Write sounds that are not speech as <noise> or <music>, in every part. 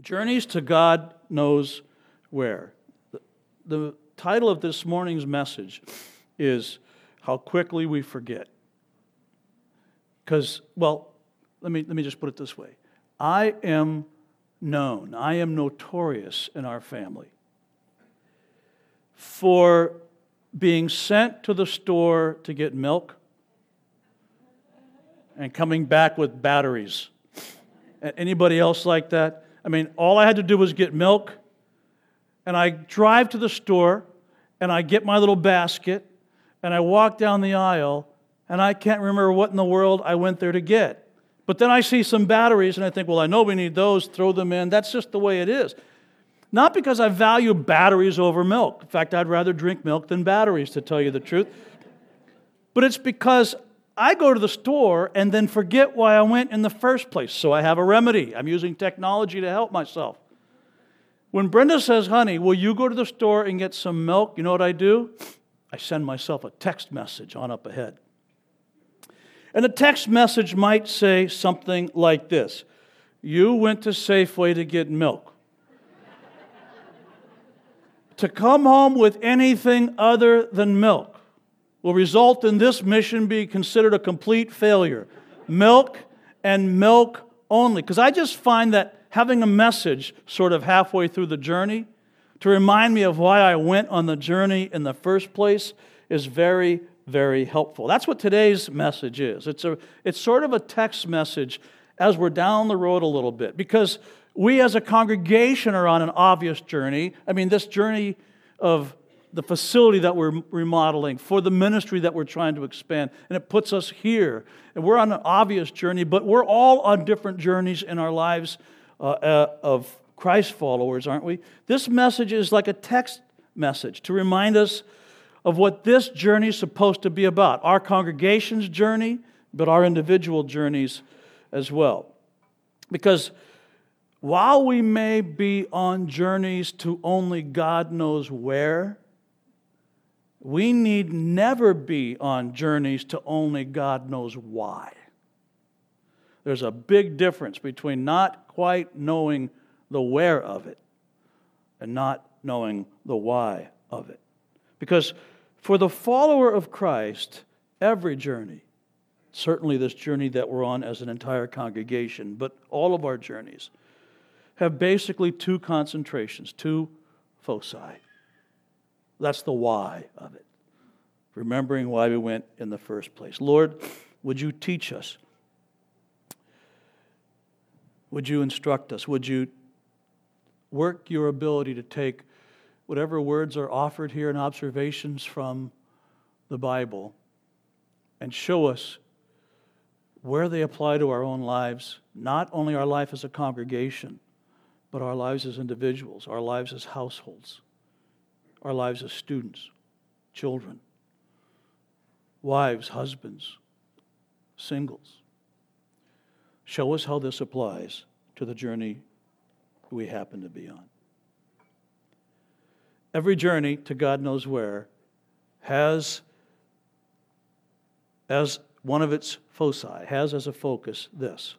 Journeys to God knows where. The, the title of this morning's message is How Quickly We Forget. Because, well, let me, let me just put it this way I am known, I am notorious in our family for being sent to the store to get milk and coming back with batteries. Anybody else like that? I mean, all I had to do was get milk, and I drive to the store, and I get my little basket, and I walk down the aisle, and I can't remember what in the world I went there to get. But then I see some batteries, and I think, well, I know we need those, throw them in. That's just the way it is. Not because I value batteries over milk. In fact, I'd rather drink milk than batteries, to tell you the truth. But it's because I go to the store and then forget why I went in the first place. So I have a remedy. I'm using technology to help myself. When Brenda says, honey, will you go to the store and get some milk? You know what I do? I send myself a text message on up ahead. And the text message might say something like this You went to Safeway to get milk. <laughs> to come home with anything other than milk will result in this mission being considered a complete failure. Milk and milk only. Because I just find that having a message sort of halfway through the journey to remind me of why I went on the journey in the first place is very, very helpful. That's what today's message is. It's, a, it's sort of a text message as we're down the road a little bit because we as a congregation are on an obvious journey. I mean, this journey of the facility that we're remodeling, for the ministry that we're trying to expand. And it puts us here. And we're on an obvious journey, but we're all on different journeys in our lives uh, uh, of Christ followers, aren't we? This message is like a text message to remind us of what this journey is supposed to be about our congregation's journey, but our individual journeys as well. Because while we may be on journeys to only God knows where, we need never be on journeys to only God knows why. There's a big difference between not quite knowing the where of it and not knowing the why of it. Because for the follower of Christ, every journey, certainly this journey that we're on as an entire congregation, but all of our journeys, have basically two concentrations, two foci. That's the why of it. Remembering why we went in the first place. Lord, would you teach us? Would you instruct us? Would you work your ability to take whatever words are offered here and observations from the Bible and show us where they apply to our own lives, not only our life as a congregation, but our lives as individuals, our lives as households our lives as students, children, wives, husbands, singles. Show us how this applies to the journey we happen to be on. Every journey to God knows where has as one of its foci, has as a focus this.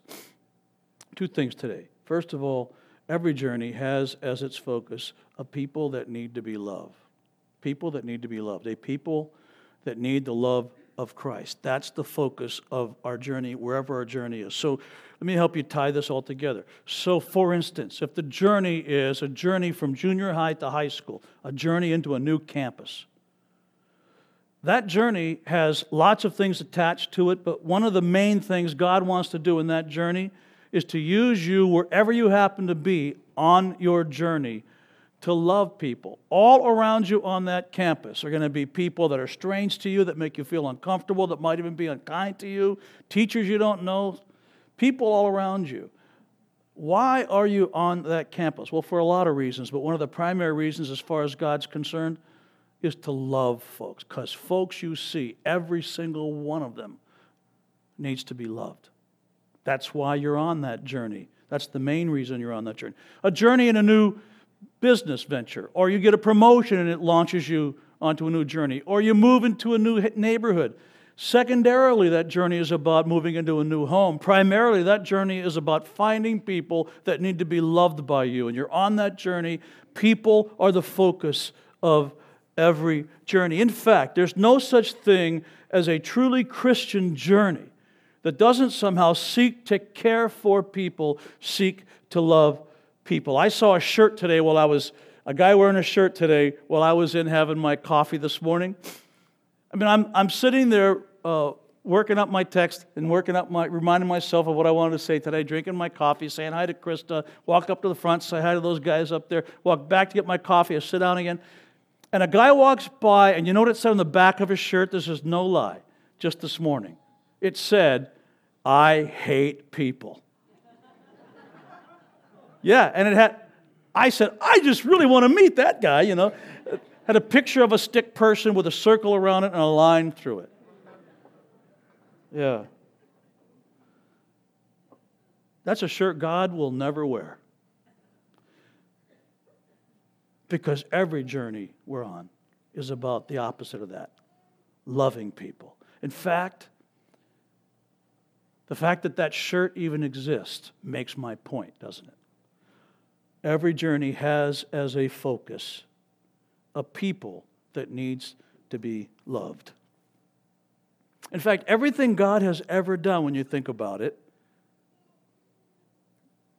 Two things today. First of all, every journey has as its focus a people that need to be loved. People that need to be loved. A people that need the love of Christ. That's the focus of our journey, wherever our journey is. So let me help you tie this all together. So, for instance, if the journey is a journey from junior high to high school, a journey into a new campus, that journey has lots of things attached to it, but one of the main things God wants to do in that journey is to use you wherever you happen to be on your journey to love people. All around you on that campus are going to be people that are strange to you, that make you feel uncomfortable, that might even be unkind to you, teachers you don't know, people all around you. Why are you on that campus? Well, for a lot of reasons, but one of the primary reasons, as far as God's concerned, is to love folks. Because folks you see, every single one of them needs to be loved. That's why you're on that journey. That's the main reason you're on that journey. A journey in a new business venture, or you get a promotion and it launches you onto a new journey, or you move into a new neighborhood. Secondarily, that journey is about moving into a new home. Primarily, that journey is about finding people that need to be loved by you. And you're on that journey. People are the focus of every journey. In fact, there's no such thing as a truly Christian journey that doesn't somehow seek to care for people, seek to love people. I saw a shirt today while I was, a guy wearing a shirt today while I was in having my coffee this morning. I mean, I'm, I'm sitting there uh, working up my text and working up my, reminding myself of what I wanted to say today, drinking my coffee, saying hi to Krista, walk up to the front, say hi to those guys up there, walk back to get my coffee, I sit down again. And a guy walks by, and you know what it said on the back of his shirt? This is no lie, just this morning. It said, I hate people. yeah, and it had, I said, I just really want to meet that guy, you know. It had a picture of a stick person with a circle around it and a line through it. Yeah. That's a shirt God will never wear. Because every journey we're on is about the opposite of that loving people. In fact, the fact that that shirt even exists makes my point, doesn't it? Every journey has as a focus a people that needs to be loved. In fact, everything God has ever done, when you think about it,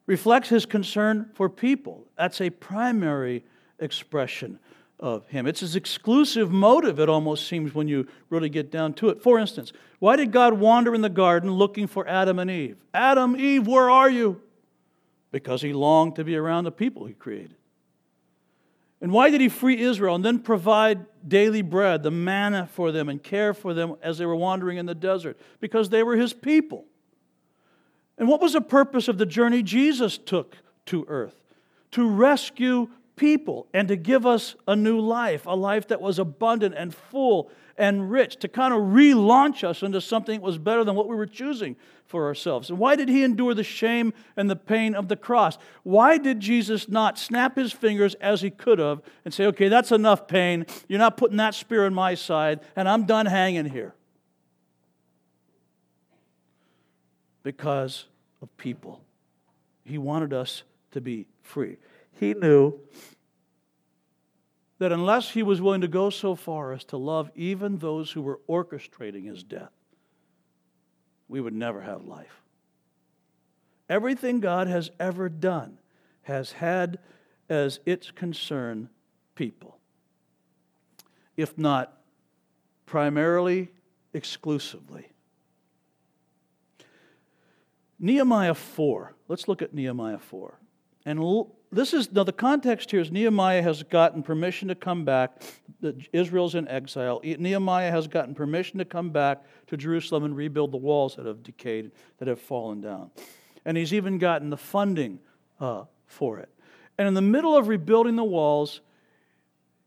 reflects his concern for people. That's a primary expression of him. It's his exclusive motive, it almost seems, when you really get down to it. For instance, why did God wander in the garden looking for Adam and Eve? Adam, Eve, where are you? Because he longed to be around the people he created. And why did he free Israel and then provide daily bread, the manna for them, and care for them as they were wandering in the desert? Because they were his people. And what was the purpose of the journey Jesus took to earth? To rescue people and to give us a new life, a life that was abundant and full and rich, to kind of relaunch us into something that was better than what we were choosing for ourselves. And why did he endure the shame and the pain of the cross? Why did Jesus not snap his fingers as he could have and say, okay, that's enough pain. You're not putting that spear in my side, and I'm done hanging here? Because of people. He wanted us to be free. He knew that unless he was willing to go so far as to love even those who were orchestrating his death, we would never have life. Everything God has ever done has had as its concern people, if not primarily, exclusively. Nehemiah 4. Let's look at Nehemiah 4. And this is now the context here is Nehemiah has gotten permission to come back. Israel's in exile. Nehemiah has gotten permission to come back to Jerusalem and rebuild the walls that have decayed, that have fallen down. And he's even gotten the funding uh, for it. And in the middle of rebuilding the walls,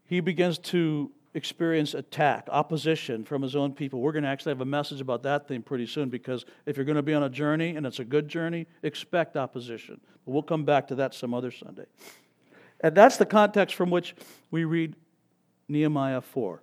he begins to experience attack, opposition from his own people. We're going to actually have a message about that thing pretty soon because if you're going to be on a journey and it's a good journey, expect opposition. But we'll come back to that some other Sunday. And that's the context from which we read Nehemiah 4.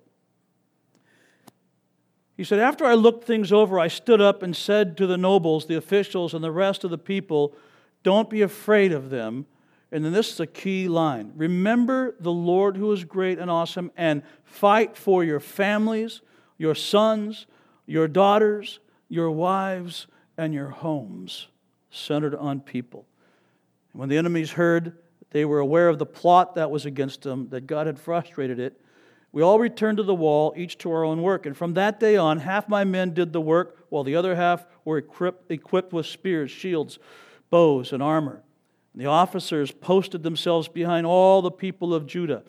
He said, After I looked things over, I stood up and said to the nobles, the officials, and the rest of the people, Don't be afraid of them and then this is a key line remember the Lord who is great and awesome, and fight for your families, your sons, your daughters, your wives, and your homes, centered on people. when the enemies heard, they were aware of the plot that was against them, that God had frustrated it. We all returned to the wall, each to our own work. And from that day on, half my men did the work, while the other half were equipped with spears, shields, bows, and armor. The officers posted themselves behind all the people of Judah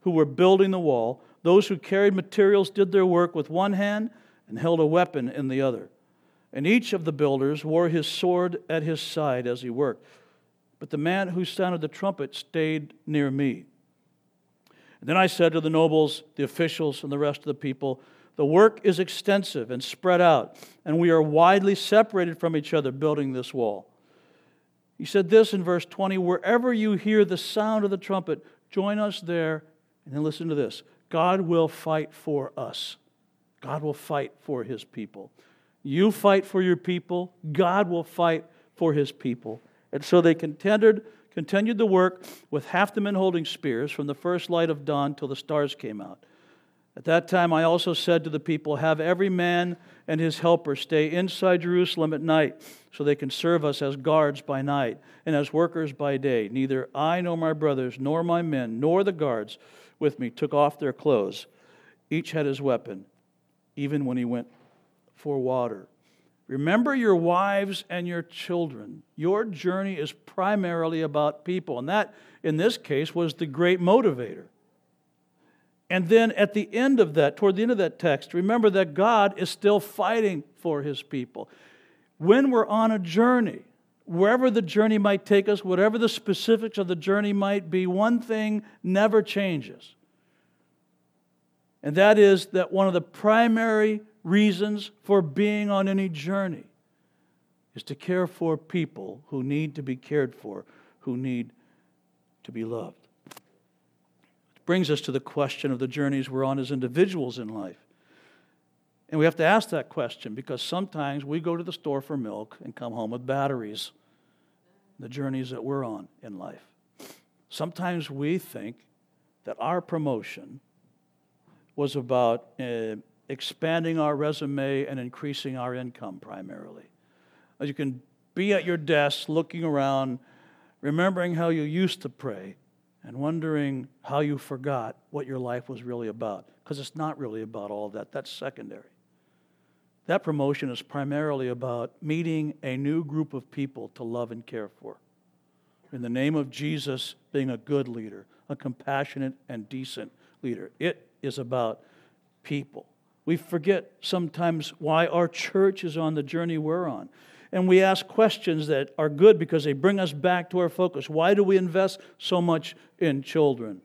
who were building the wall. Those who carried materials did their work with one hand and held a weapon in the other. And each of the builders wore his sword at his side as he worked. But the man who sounded the trumpet stayed near me. And then I said to the nobles, the officials, and the rest of the people, The work is extensive and spread out, and we are widely separated from each other building this wall. He said this in verse 20 wherever you hear the sound of the trumpet, join us there. And then listen to this God will fight for us. God will fight for his people. You fight for your people, God will fight for his people. And so they contended, continued the work with half the men holding spears from the first light of dawn till the stars came out. At that time I also said to the people, Have every man and his helper stay inside Jerusalem at night, so they can serve us as guards by night and as workers by day. Neither I nor my brothers, nor my men, nor the guards with me took off their clothes. Each had his weapon, even when he went for water. Remember your wives and your children. Your journey is primarily about people. And that, in this case, was the great motivator. And then at the end of that, toward the end of that text, remember that God is still fighting for his people. When we're on a journey, wherever the journey might take us, whatever the specifics of the journey might be, one thing never changes. And that is that one of the primary reasons for being on any journey is to care for people who need to be cared for, who need to be loved. Brings us to the question of the journeys we're on as individuals in life. And we have to ask that question because sometimes we go to the store for milk and come home with batteries, the journeys that we're on in life. Sometimes we think that our promotion was about uh, expanding our resume and increasing our income primarily. You can be at your desk looking around, remembering how you used to pray, and wondering how you forgot what your life was really about. Because it's not really about all that, that's secondary. That promotion is primarily about meeting a new group of people to love and care for. In the name of Jesus, being a good leader, a compassionate and decent leader. It is about people. We forget sometimes why our church is on the journey we're on. And we ask questions that are good because they bring us back to our focus. Why do we invest so much in children?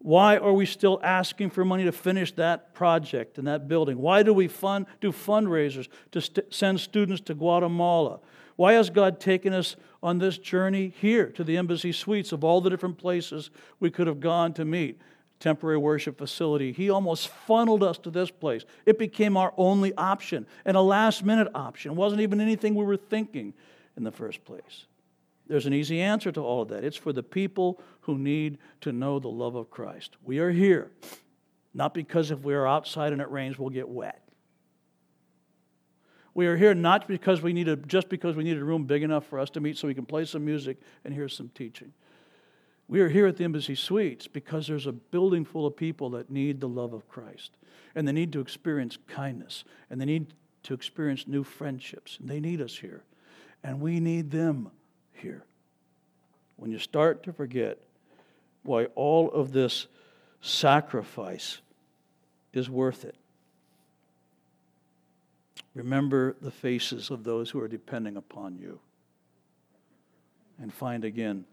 Why are we still asking for money to finish that project and that building? Why do we fund, do fundraisers to st- send students to Guatemala? Why has God taken us on this journey here to the embassy suites of all the different places we could have gone to meet? Temporary worship facility. He almost funneled us to this place. It became our only option and a last minute option. It wasn't even anything we were thinking in the first place. There's an easy answer to all of that. It's for the people who need to know the love of Christ. We are here, not because if we are outside and it rains, we'll get wet. We are here not because we need a, just because we need a room big enough for us to meet so we can play some music and hear some teaching. We are here at the Embassy Suites because there's a building full of people that need the love of Christ. And they need to experience kindness. And they need to experience new friendships. And they need us here. And we need them here. When you start to forget why all of this sacrifice is worth it, remember the faces of those who are depending upon you. And find again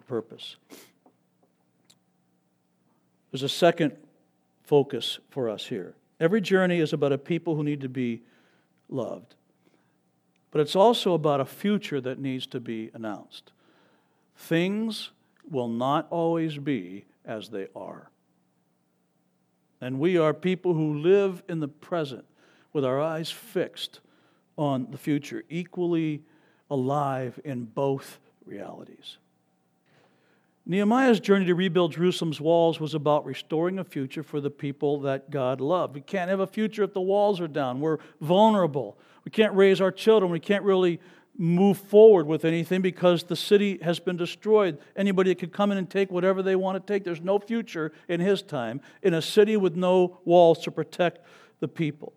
purpose. There's a second focus for us here. Every journey is about a people who need to be loved, but it's also about a future that needs to be announced. Things will not always be as they are. And we are people who live in the present with our eyes fixed on the future, equally alive in both realities. Nehemiah's journey to rebuild Jerusalem's walls was about restoring a future for the people that God loved. We can't have a future if the walls are down. We're vulnerable. We can't raise our children. We can't really move forward with anything because the city has been destroyed. Anybody could come in and take whatever they want to take. There's no future in his time in a city with no walls to protect the people.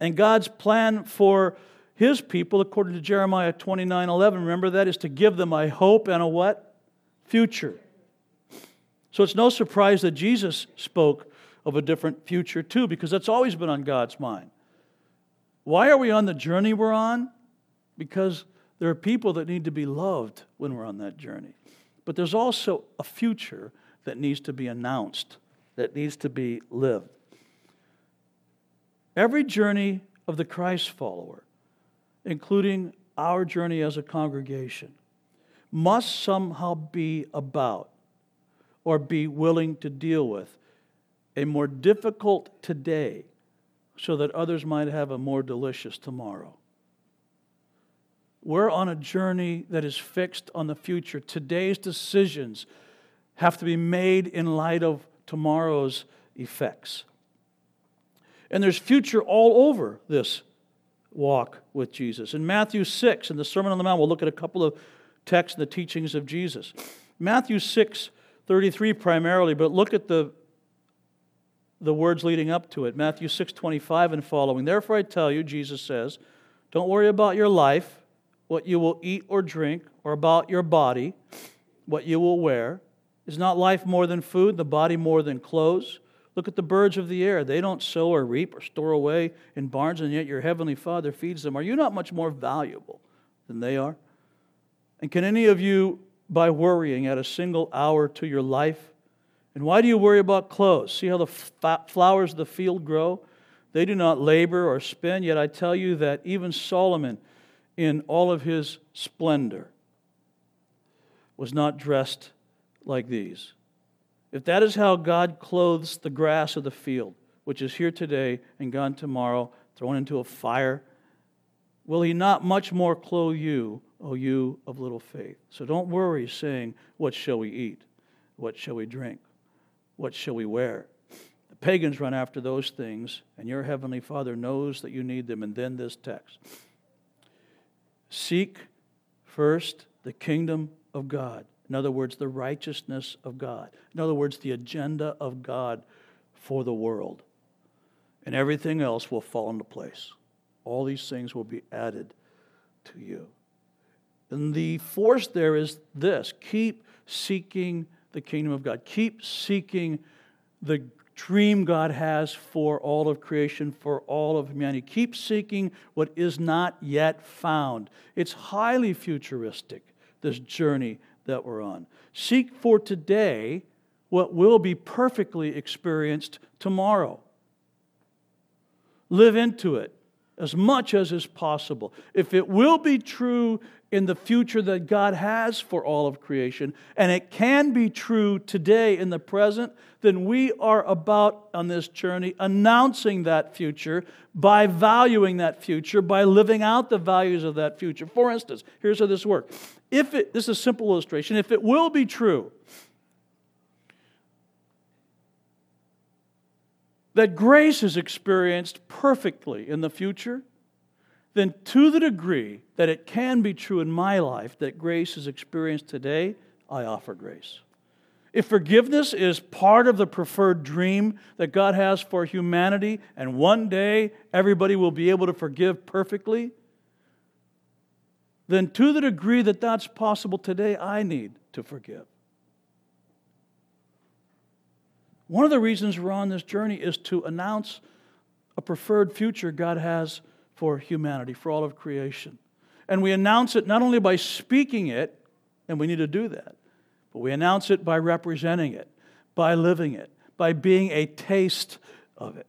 And God's plan for his people, according to Jeremiah 29 11, remember that, is to give them a hope and a what? Future. So it's no surprise that Jesus spoke of a different future too, because that's always been on God's mind. Why are we on the journey we're on? Because there are people that need to be loved when we're on that journey. But there's also a future that needs to be announced, that needs to be lived. Every journey of the Christ follower, including our journey as a congregation, must somehow be about or be willing to deal with a more difficult today so that others might have a more delicious tomorrow. We're on a journey that is fixed on the future. Today's decisions have to be made in light of tomorrow's effects. And there's future all over this walk with Jesus. In Matthew 6, in the Sermon on the Mount, we'll look at a couple of texts and the teachings of Jesus. Matthew 6, 33 primarily, but look at the, the words leading up to it. Matthew 6, 25 and following. Therefore I tell you, Jesus says, don't worry about your life, what you will eat or drink, or about your body, what you will wear. Is not life more than food, the body more than clothes? Look at the birds of the air. They don't sow or reap or store away in barns, and yet your heavenly Father feeds them. Are you not much more valuable than they are? And can any of you, by worrying, add a single hour to your life? And why do you worry about clothes? See how the flowers of the field grow? They do not labor or spin, yet I tell you that even Solomon, in all of his splendor, was not dressed like these. If that is how God clothes the grass of the field, which is here today and gone tomorrow, thrown into a fire, will He not much more clothe you, O you of little faith? So don't worry, saying, What shall we eat? What shall we drink? What shall we wear? The pagans run after those things, and your heavenly Father knows that you need them. And then this text Seek first the kingdom of God in other words, the righteousness of God. In other words, the agenda of God for the world. And everything else will fall into place. All these things will be added to you. And the force there is this keep seeking the kingdom of God, keep seeking the dream God has for all of creation, for all of humanity. Keep seeking what is not yet found. It's highly futuristic, this journey that we're on. Seek for today what will be perfectly experienced tomorrow. Live into it as much as is possible. If it will be true in the future that God has for all of creation, and it can be true today in the present, then we are about on this journey announcing that future by valuing that future, by living out the values of that future. For instance, here's how this works. If it, this is a simple illustration, if it will be true that grace is experienced perfectly in the future, then to the degree that it can be true in my life that grace is experienced today, I offer grace. If forgiveness is part of the preferred dream that God has for humanity, and one day everybody will be able to forgive perfectly, then to the degree that that's possible today, I need to forgive. One of the reasons we're on this journey is to announce a preferred future God has for humanity, for all of creation. And we announce it not only by speaking it, and we need to do that, but we announce it by representing it, by living it, by being a taste of it.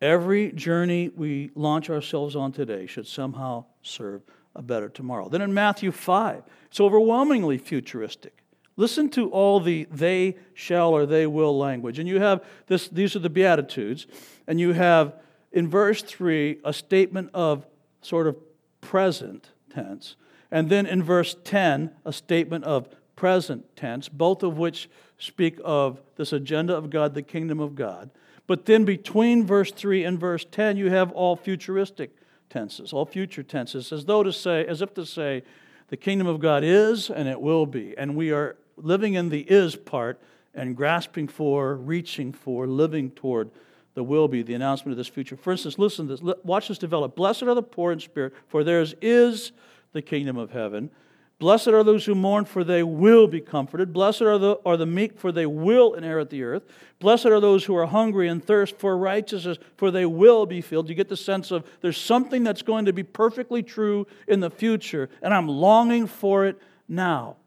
Every journey we launch ourselves on today should somehow serve a better tomorrow. Then in Matthew 5, it's overwhelmingly futuristic. Listen to all the they shall or they will language. And you have this, these are the Beatitudes, and you have in verse 3 a statement of sort of present tense, and then in verse 10 a statement of present tense, both of which speak of this agenda of God, the kingdom of God. But then between verse 3 and verse 10, you have all futuristic tenses, all future tenses, as though to say, as if to say, the kingdom of God is and it will be. And we are living in the is part and grasping for, reaching for, living toward the will be, the announcement of this future. For instance, listen this. Watch this develop. Blessed are the poor in spirit, for theirs is the kingdom of heaven. Blessed are those who mourn, for they will be comforted. Blessed are the, are the meek, for they will inherit the earth. Blessed are those who are hungry and thirst for righteousness, for they will be filled. You get the sense of there's something that's going to be perfectly true in the future, and I'm longing for it now.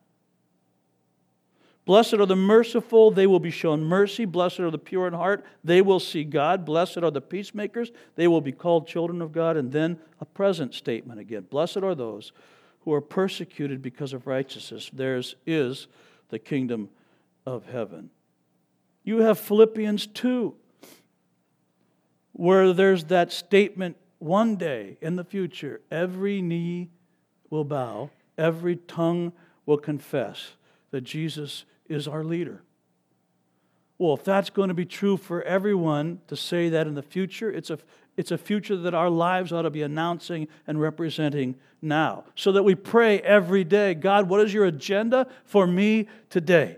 Blessed are the merciful, they will be shown mercy. Blessed are the pure in heart, they will see God. Blessed are the peacemakers, they will be called children of God. And then a present statement again Blessed are those who are persecuted because of righteousness. Theirs is the kingdom of heaven. You have Philippians 2, where there's that statement one day in the future, every knee will bow, every tongue will confess that Jesus is our leader. Well, if that's going to be true for everyone to say that in the future, it's a, it's a future that our lives ought to be announcing and representing now. So that we pray every day God, what is your agenda for me today?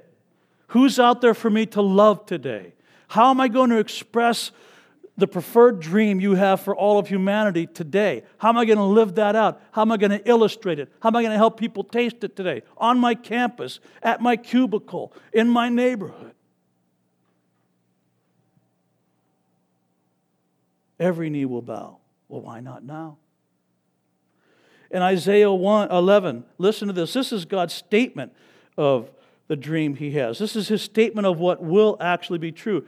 Who's out there for me to love today? How am I going to express the preferred dream you have for all of humanity today? How am I going to live that out? How am I going to illustrate it? How am I going to help people taste it today? On my campus, at my cubicle, in my neighborhood. Every knee will bow. Well, why not now? In Isaiah 1, 11, listen to this. This is God's statement of the dream he has. This is his statement of what will actually be true.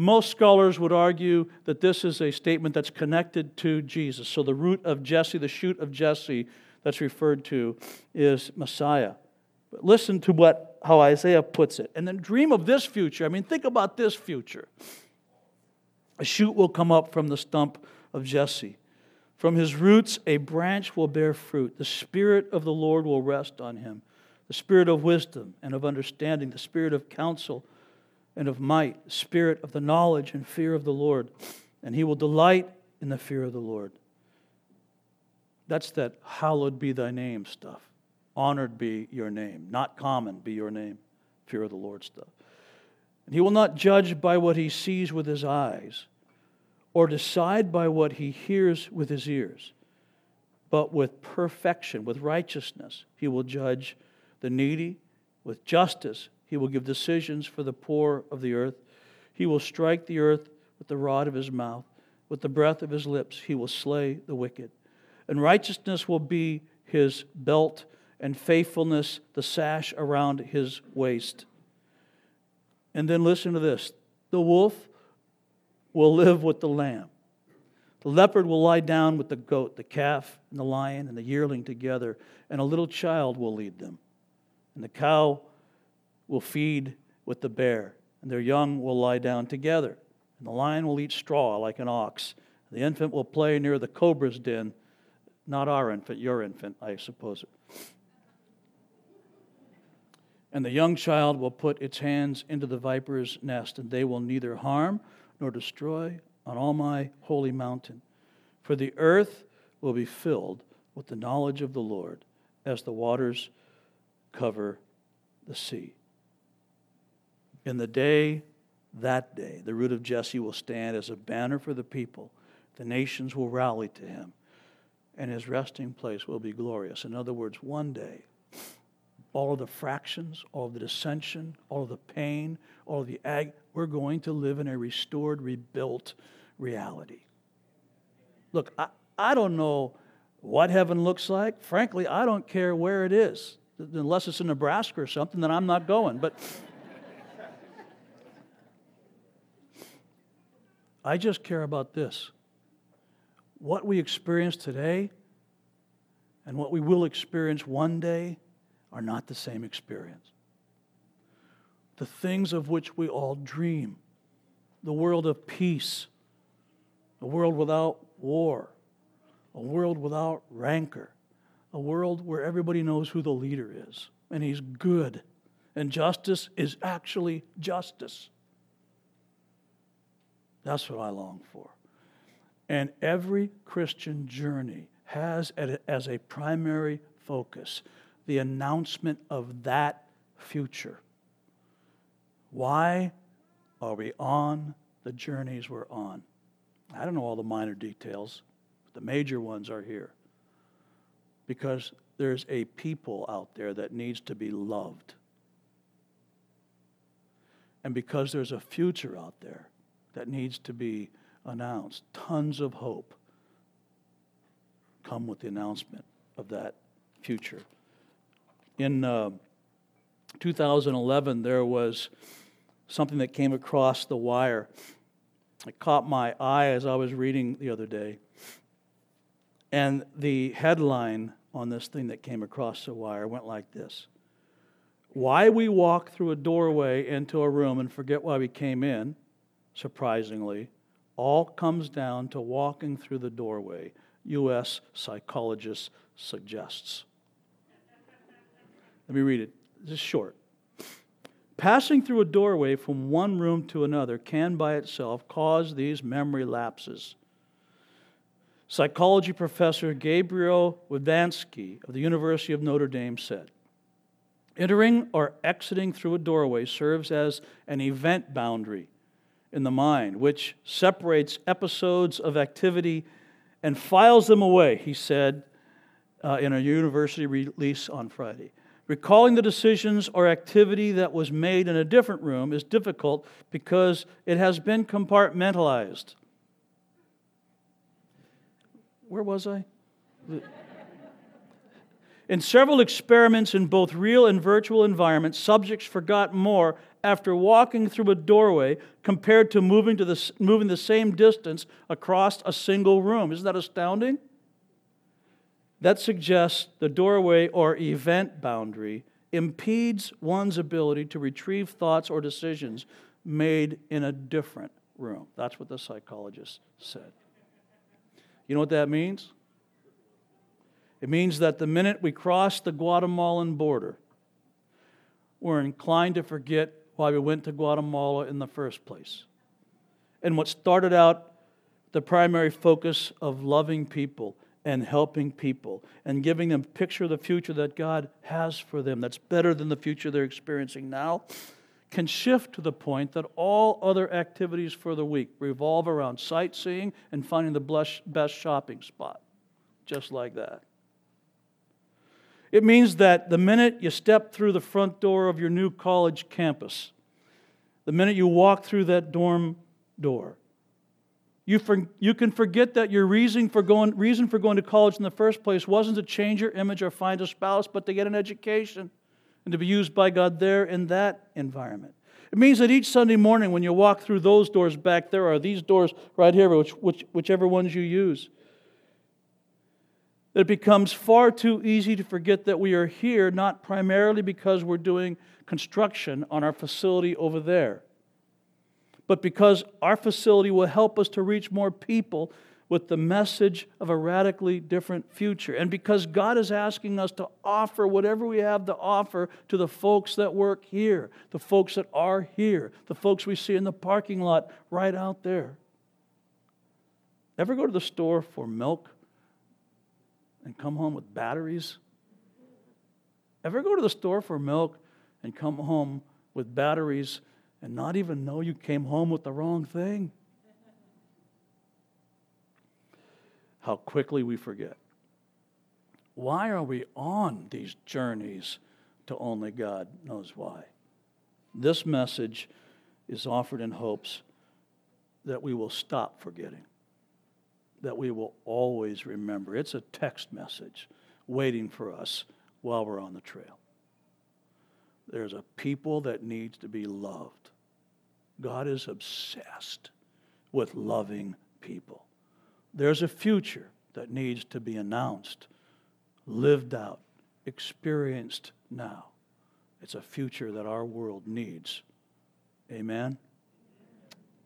Most scholars would argue that this is a statement that's connected to Jesus. So the root of Jesse, the shoot of Jesse that's referred to is Messiah. But listen to what how Isaiah puts it. And then dream of this future. I mean, think about this future. A shoot will come up from the stump of Jesse. From his roots, a branch will bear fruit. The Spirit of the Lord will rest on him the Spirit of wisdom and of understanding, the Spirit of counsel and of might, Spirit of the knowledge and fear of the Lord. And he will delight in the fear of the Lord. That's that hallowed be thy name stuff. Honored be your name. Not common be your name. Fear of the Lord stuff. And he will not judge by what he sees with his eyes or decide by what he hears with his ears, but with perfection, with righteousness, he will judge the needy. With justice, he will give decisions for the poor of the earth. He will strike the earth with the rod of his mouth. With the breath of his lips, he will slay the wicked. And righteousness will be his belt, and faithfulness the sash around his waist. And then listen to this the wolf will live with the lamb. The leopard will lie down with the goat, the calf, and the lion, and the yearling together, and a little child will lead them. And the cow will feed with the bear, and their young will lie down together. And the lion will eat straw like an ox. The infant will play near the cobra's den. Not our infant, your infant, I suppose. And the young child will put its hands into the viper's nest, and they will neither harm nor destroy on all my holy mountain. For the earth will be filled with the knowledge of the Lord as the waters cover the sea. In the day, that day, the root of Jesse will stand as a banner for the people. The nations will rally to him, and his resting place will be glorious. In other words, one day, all of the fractions, all of the dissension, all of the pain, all of the ag, we're going to live in a restored, rebuilt reality. Look, I, I don't know what heaven looks like. Frankly, I don't care where it is unless it's in Nebraska or something, then I'm not going. But I just care about this. What we experience today and what we will experience one day are not the same experience. The things of which we all dream, the world of peace, a world without war, a world without rancor, a world where everybody knows who the leader is and he's good. And justice is actually justice. That's what I long for. And every Christian journey has as a primary focus the announcement of that future. Why are we on the journeys we're on? I don't know all the minor details, but the major ones are here because there's a people out there that needs to be loved. And because there's a future out there that needs to be announced, tons of hope come with the announcement of that future. In uh, 2011, there was something that came across the wire. It caught my eye as I was reading the other day. And the headline on this thing that came across the wire went like this Why we walk through a doorway into a room and forget why we came in, surprisingly, all comes down to walking through the doorway, U.S. psychologist suggests. Let me read it. This is short. Passing through a doorway from one room to another can by itself cause these memory lapses. Psychology professor Gabriel Radvansky of the University of Notre Dame said Entering or exiting through a doorway serves as an event boundary in the mind, which separates episodes of activity and files them away, he said uh, in a university release on Friday. Recalling the decisions or activity that was made in a different room is difficult because it has been compartmentalized. Where was I? <laughs> In several experiments in both real and virtual environments, subjects forgot more after walking through a doorway compared to moving, to the, moving the same distance across a single room. Isn't that astounding? That suggests the doorway or event boundary impedes one's ability to retrieve thoughts or decisions made in a different room. That's what the psychologist said. You know what that means? It means that the minute we cross the Guatemalan border, we're inclined to forget why we went to Guatemala in the first place. And what started out the primary focus of loving people and helping people and giving them a picture of the future that God has for them that's better than the future they're experiencing now can shift to the point that all other activities for the week revolve around sightseeing and finding the best shopping spot. Just like that. It means that the minute you step through the front door of your new college campus, the minute you walk through that dorm door, you, for, you can forget that your reason for, going, reason for going to college in the first place wasn't to change your image or find a spouse, but to get an education and to be used by God there in that environment. It means that each Sunday morning when you walk through those doors back there are these doors right here, which, which, whichever ones you use. It becomes far too easy to forget that we are here not primarily because we're doing construction on our facility over there, but because our facility will help us to reach more people with the message of a radically different future. And because God is asking us to offer whatever we have to offer to the folks that work here, the folks that are here, the folks we see in the parking lot right out there. Ever go to the store for milk and come home with batteries? Ever go to the store for milk and come home with batteries and not even know you came home with the wrong thing? how quickly we forget. Why are we on these journeys to only God knows why? This message is offered in hopes that we will stop forgetting, that we will always remember. It's a text message waiting for us while we're on the trail. There's a people that needs to be loved. God is obsessed with loving people. There's a future that needs to be announced, lived out, experienced now. It's a future that our world needs. Amen.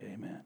Amen.